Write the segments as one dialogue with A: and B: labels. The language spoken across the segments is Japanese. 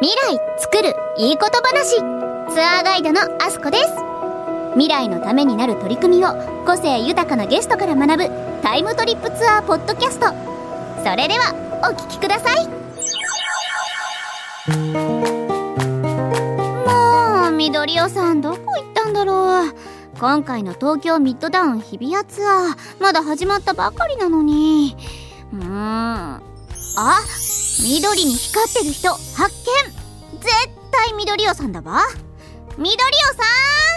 A: 未来作るいいこと話。ツアーガイドのあすこです。未来のためになる取り組みを個性豊かなゲストから学ぶタイムトリップツアーポッドキャスト。それではお聞きください。もう緑尾さんどこ行ったんだろう。今回の東京ミッドタウン日比谷ツアーまだ始まったばかりなのに。うん。あ緑に光ってる人発見。絶対緑尾さんだわ。緑尾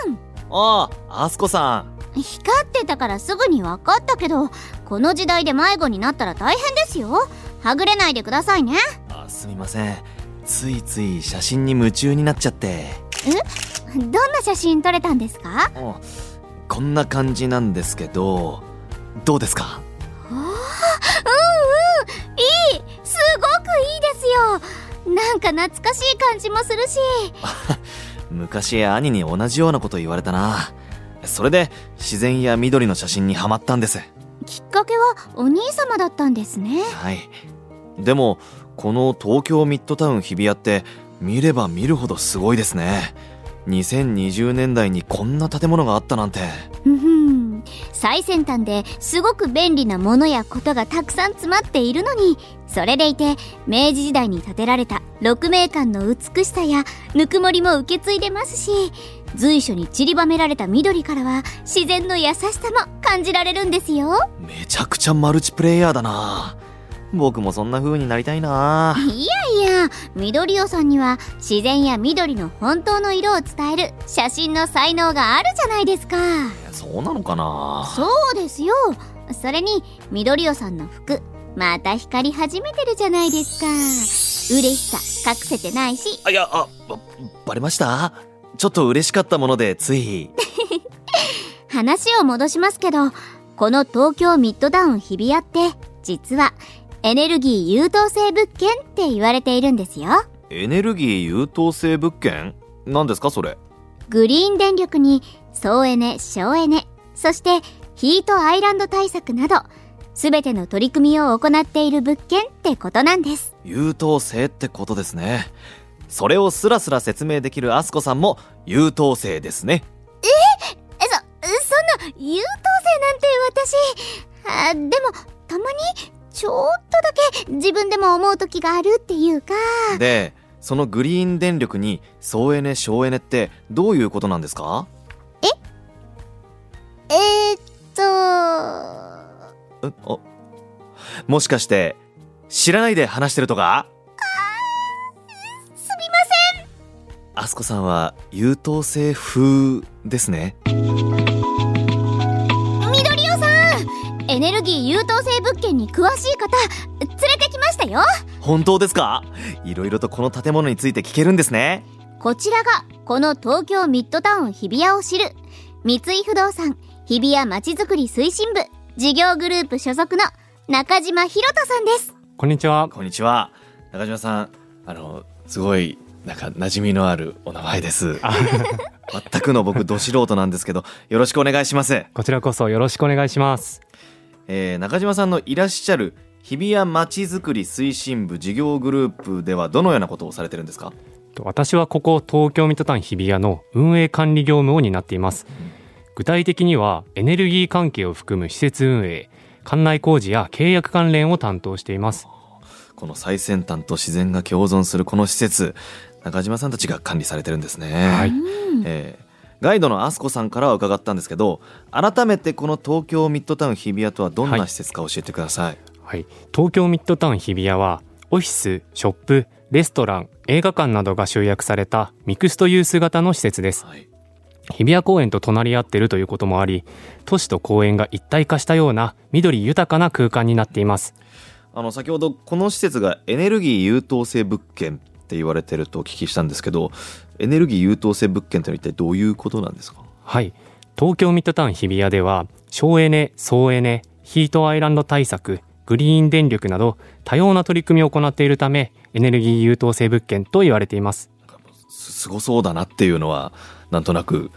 A: さん。
B: ああ、あすこさん。
A: 光ってたからすぐに分かったけどこの時代で迷子になったら大変ですよ。はぐれないでくださいね。
B: あすみません。ついつい写真に夢中になっちゃって。
A: どんな写真撮れたんですか？
B: あこんな感じなんですけど、どうですか？
A: うんうん。いい。すごくいいですよなんか懐かしい感じもするし
B: 昔兄に同じようなこと言われたな。それで自然や緑の写真にはまったんです。
A: きっかけはお兄様だったんですね
B: はい。でも、この東京ミッドタウン日比谷って見れば見るほどすごいですね。2020年代にこんな建物があったなんて。
A: ふふ最先端ですごく便利なものやことがたくさん詰まっているのにそれでいて明治時代に建てられた鹿鳴館の美しさやぬくもりも受け継いでますし随所に散りばめられた緑からは自然の優しさも感じられるんですよ
B: めちゃくちゃマルチプレイヤーだな。僕もそんな風になりたいな。い
A: やいや緑尾さんには自然や緑の本当の色を伝える写真の才能があるじゃないですか。
B: そうなのかな。
A: そうですよ。それに緑尾さんの服また光り始めてるじゃないですか。嬉しさ隠せてないし。
B: あいやあばバレました？ちょっと嬉しかったものでつい。
A: 話を戻しますけどこの東京ミッドタウン日比谷って実はエネルギー優等生物件って言われているんですよ。
B: エネルギー優等生物件？何ですかそれ？
A: グリーン電力に総エネ省エネそしてヒートアイランド対策など全ての取り組みを行っている物件ってことなんです。
B: 優等生ってことですね。それをスラスラ説明できるアスコさんも優等生ですね。
A: え？そそんな優等生なんて私あでもたまにちょっとだけ自分でも思う時があるっていうか。
B: でそのグリーン電力に総エネ省エネってどういうことなんですか？
A: え？ー、っと。
B: えあもしかして知らないで話してるとか？
A: すみま
B: アスコさんは優等生風ですね。
A: せん緑尾さんエネルギー件に詳しい方連れてきましたよ。
B: 本当ですか？いろいろとこの建物について聞けるんですね。
A: こちらがこの東京ミッドタウン日比谷を知る三井不動産日比谷まちづくり推進部事業グループ所属の中島博人さんです。
C: こんにちは。
B: こんにちは。中島さんあのすごいなんか馴染みのあるお名前です。
C: あ
B: 全くの僕ど素人なんですけどよろしくお願いします、
C: こちらこそよろしくお願いします。
B: えー中島さんのいらっしゃる日比谷まちづくり推進部事業グループではどのようなことをされてるんですか？
C: 私はここ東京ミッドタウン日比谷の運営管理業務を担っています。具体的にはエネルギー関係を含む施設運営、館内工事や契約関連を担当しています。
B: この最先端と自然が共存するこの施設中島さんたちが管理されてるんですね、
C: はい
A: うん
B: えーガイドのアスコさんからは伺ったんですけど改めてこの東京ミッドタウン日比谷とはどんな施設か教えてください、
C: はい、東京ミッドタウン日比谷はオフィス、ショップ、レストラン、映画館などが集約された mixed-use 型の施設です。
B: はい
C: 日比谷公園と隣り合っているということもあり、都市と公園が一体化したような緑豊かな空間になっています。
B: あの先ほどこの施設がエネルギー優等生物件って言われてるとお聞きしたんですけどエネルギー優等生物件というのは一体どういうことなんですか？
C: はい。東京ミッドタウン日比谷では省エネ総エネヒートアイランド対策グリーン電力など多様な取り組みを行っているためエネルギー優等生物件と言われています。
B: すすごそうだなっていうのはなんとなく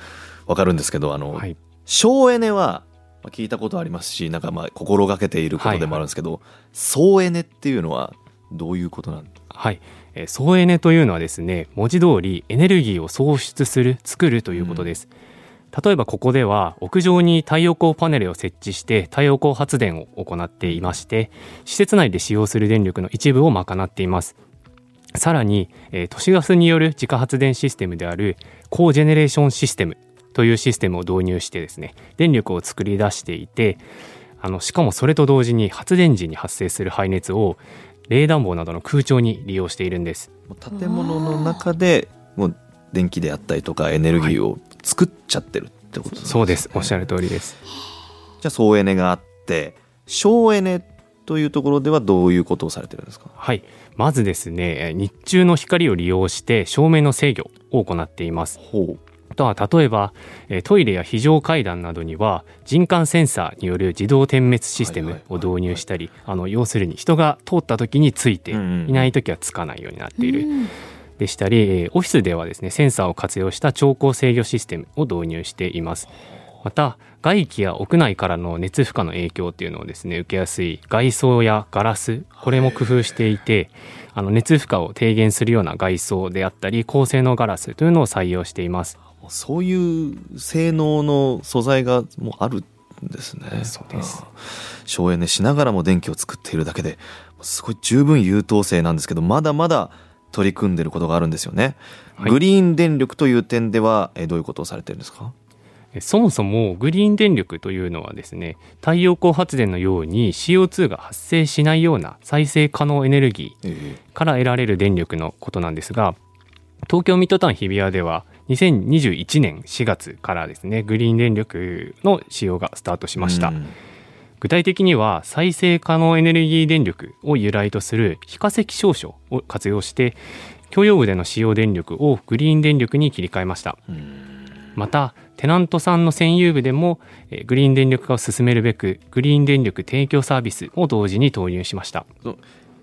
B: わかるんですけどあの、
C: はい。
B: 省エネはまあ聞いたことありますしなんかまあ心がけていることでもあるんですけど、総エネっていうのはどういうことなん
C: はい、えー総エネというのはですね文字通りエネルギーを創出する作るということです、例えばここでは屋上に太陽光パネルを設置して太陽光発電を行っていまして施設内で使用する電力の一部を賄っています。さらに、えー都市ガスによる自家発電システムであるコージェネレーションシステムというシステムを導入してですね電力を作り出していてあのしかもそれと同時に発電時に発生する排熱を冷暖房などの空調に利用しているんです。
B: 建物の中でもう電気であったりとかエネルギーを作っちゃってるってことなんですね。
C: そうです。おっしゃる通りです。
B: じゃあ総エネがあって省エネというところではどういうことをされてるんですか？
C: はい。まずですねえー日中の光を利用して照明の制御を行っています。
B: ほ
C: あとは例えばえートイレや非常階段などには人感センサーによる自動点滅システムを導入したりあの要するに人が通った時についていない時はつかないようになっている。
A: うん。
C: でしたりえーオフィスではですねセンサーを活用した調光制御システムを導入しています。また外気や屋内からの熱負荷の影響っていうのをですね受けやすい外装やガラスこれも工夫していてあの熱負荷を低減するような外装であったり高性能ガラスというのを採用しています。
B: うそういう性能の素材がもうあるんですね。
C: そうです。
B: ん。省エネしながらも電気を作っているだけですごい十分優等生なんですけどまだまだ取り組んでることがあるんですよね、
C: はい。
B: グリーン電力という点ではえどういうことをされてるんですか？
C: えそもそもグリーン電力というのはですね太陽光発電のように CO2 が発生しないような再生可能エネルギー
B: え。
C: から得られる電力のことなんですが東京ミッドタウン日比谷では2021年4月からですねグリーン電力の使用がスタートしました、
B: うん。
C: 具体的には再生可能エネルギー電力を由来とする非化石証書を活用して共用部での使用電力をグリーン電力に切り替えました。
B: うん。
C: またテナントさんの占有部でもえーグリーン電力化を進めるべくグリーン電力提供サービスを同時に投入しました。
B: ひ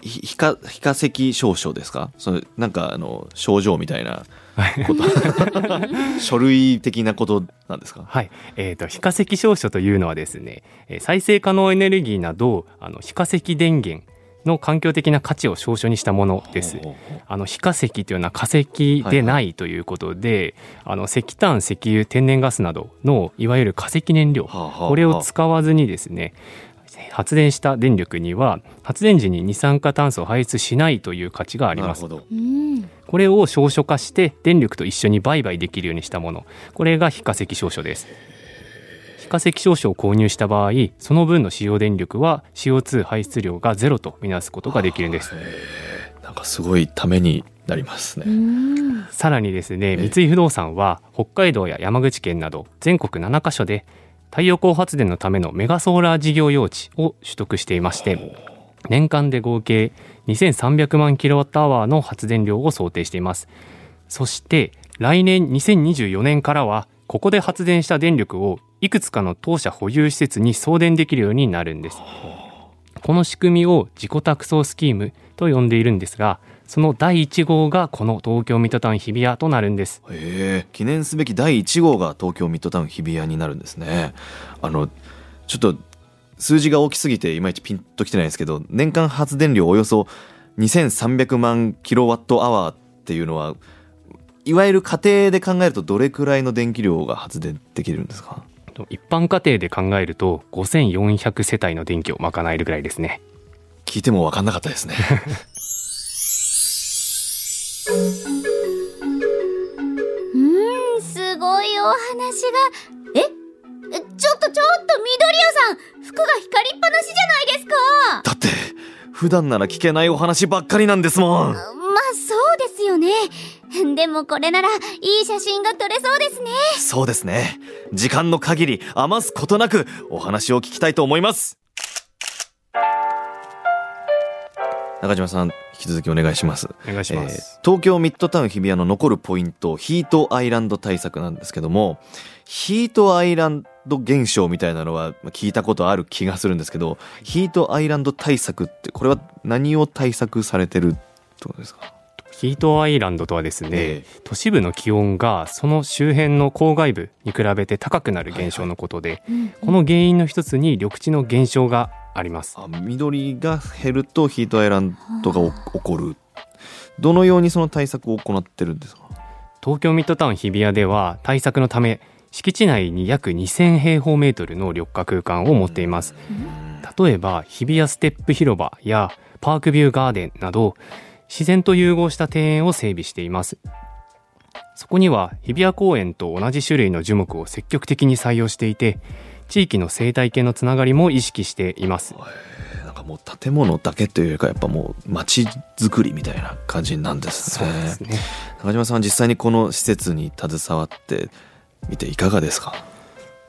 B: 非化非化石証書ですか？それなんかあの症状みたいなこと。書類的なことなんですか？
C: はい、えー、と非化石証書というのはですねえー再生可能エネルギーなどあの非化石電源の環境的な価値を証書にしたものです。あの非化石というのは化石でないということで、あの石炭石油天然ガスなどのいわゆる化石燃料これを使わずにですね発電した電力には発電時に二酸化炭素を排出しないという価値があります。
B: なるほど。
A: うん。
C: これを証書化して電力と一緒に売買できるようにしたもの。これが非化石証書です。非化石証書を購入した場合その分の使用電力は CO2 排出量がゼロとみなすことができるんです。
B: なんかすごいためになります
A: う
B: ね。
A: ん。
C: さらにですね
B: ええ。
C: 三井不動産は北海道や山口県など全国7カ所で太陽光発電のためのメガソーラー事業用地を取得していまして年間で合計2300万キロワットアワーの発電量を想定しています。そして来年2024年からはここで発電した電力をいくつかの当社保有施設に送電できるようになるんです。この仕組みを自己託送スキームと呼んでいるんですがその第1号がこの東京ミッドタウン日比谷となるんです
B: 記念すべき第1号が東京ミッドタウン日比谷になるんですね。あのちょっと数字が大きすぎていまいちピンときてないんですけど年間発電量およそ2300万キロワットアワーっていうのはいわゆる家庭で考えるとどれくらいの電気量が発電できるんですか？
C: 一般家庭で考えると5400世帯の電気を賄えるぐらいですね
B: 聞いても分かんなかったですね。
A: お話がえ？えちょっとちょっと緑谷さん服が光りっぱなしじゃないですか
B: だって普段なら聞けないお話ばっかりなんですもん。
A: まあそうですよねでもこれならいい写真が撮れそうですね
B: そうですね。時間の限り余すことなくお話を聞きたいと思います。中島さん、引き続きお願いします。
C: お願いします、
B: えー東京ミッドタウン日比谷の残るポイント、ヒートアイランド対策なんですけども、ヒートアイランド現象みたいなのはまあ聞いたことある気がするんですけど、ヒートアイランド対策って、これは何を対策されてるってことですか？
C: ヒートアイランドとはですね、
B: え
C: 都市部の気温がその周辺の郊外部に比べて高くなる現象のことで、この原因の一つに緑地の減少があります。
B: あ緑が減るとヒートアイランドが起こる。どのようにその対策を行ってるんですか？
C: 東京ミッドタウン日比谷では対策のため敷地内に約2000平方メートルの緑化空間を持っています。例えば日比谷ステップ広場やパークビューガーデンなど自然と融合した庭園を整備しています。そこには日比谷公園と同じ種類の樹木を積極的に採用していて地域の生態系のつながりも意識しています。
B: なんかもう建物だけというよりかやっぱもう街づくりみたいな感じなんですね。
C: そうですね。
B: 中島さんは実際にこの施設に携わってみていかがですか？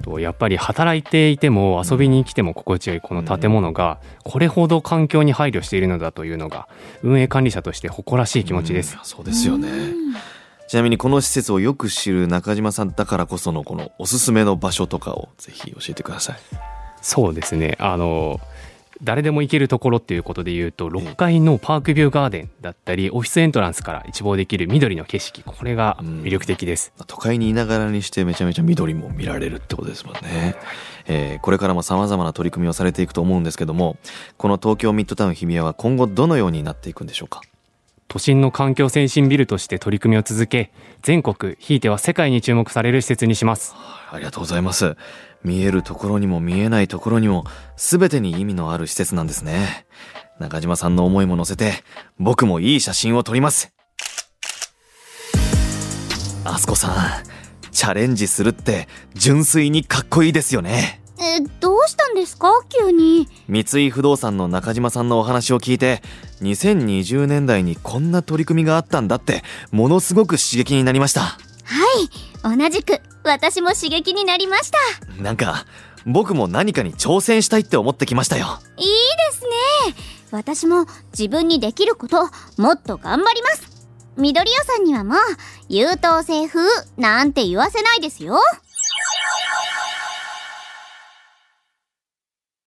C: とやっぱり働いていても遊びに来ても心地よいこの建物がこれほど環境に配慮しているのだというのが運営管理者として誇らしい気持ちです。
B: うん。そうですよねちなみにこの施設をよく知る中島さんだからこそのこのおすすめの場所とかをぜひ教えてください。
C: そうですね。あの誰でも行けるところっていうことで言うと6階のパークビューガーデンだったりオフィスエントランスから一望できる緑の景色。これが魅力的です。
B: 都会にいながらにしてめちゃめちゃ緑も見られるってことですもんね、えーこれからも様々な取り組みをされていくと思うんですけどもこの東京ミッドタウン日比谷は今後どのようになっていくんでしょうか？
C: 都心の環境先進ビルとして取り組みを続け全国ひいては世界に注目される施設にします。
B: ありがとうございます。見えるところにも見えないところにも全てに意味のある施設なんですね。中島さんの思いも乗せて僕もいい写真を撮ります。あすこさんチャレンジするって純粋にかっこいいですよね。
A: えどうしたんですか？急に。
B: 三井不動産の中島さんのお話を聞いて2020年代にこんな取り組みがあったんだってものすごく刺激になりました。
A: はい同じく私も刺激になりました。
B: なんか僕も何かに挑戦したいって思ってきましたよ。
A: いいですね。私も自分にできることもっと頑張ります。緑屋さんにはもう優等生風なんて言わせないですよ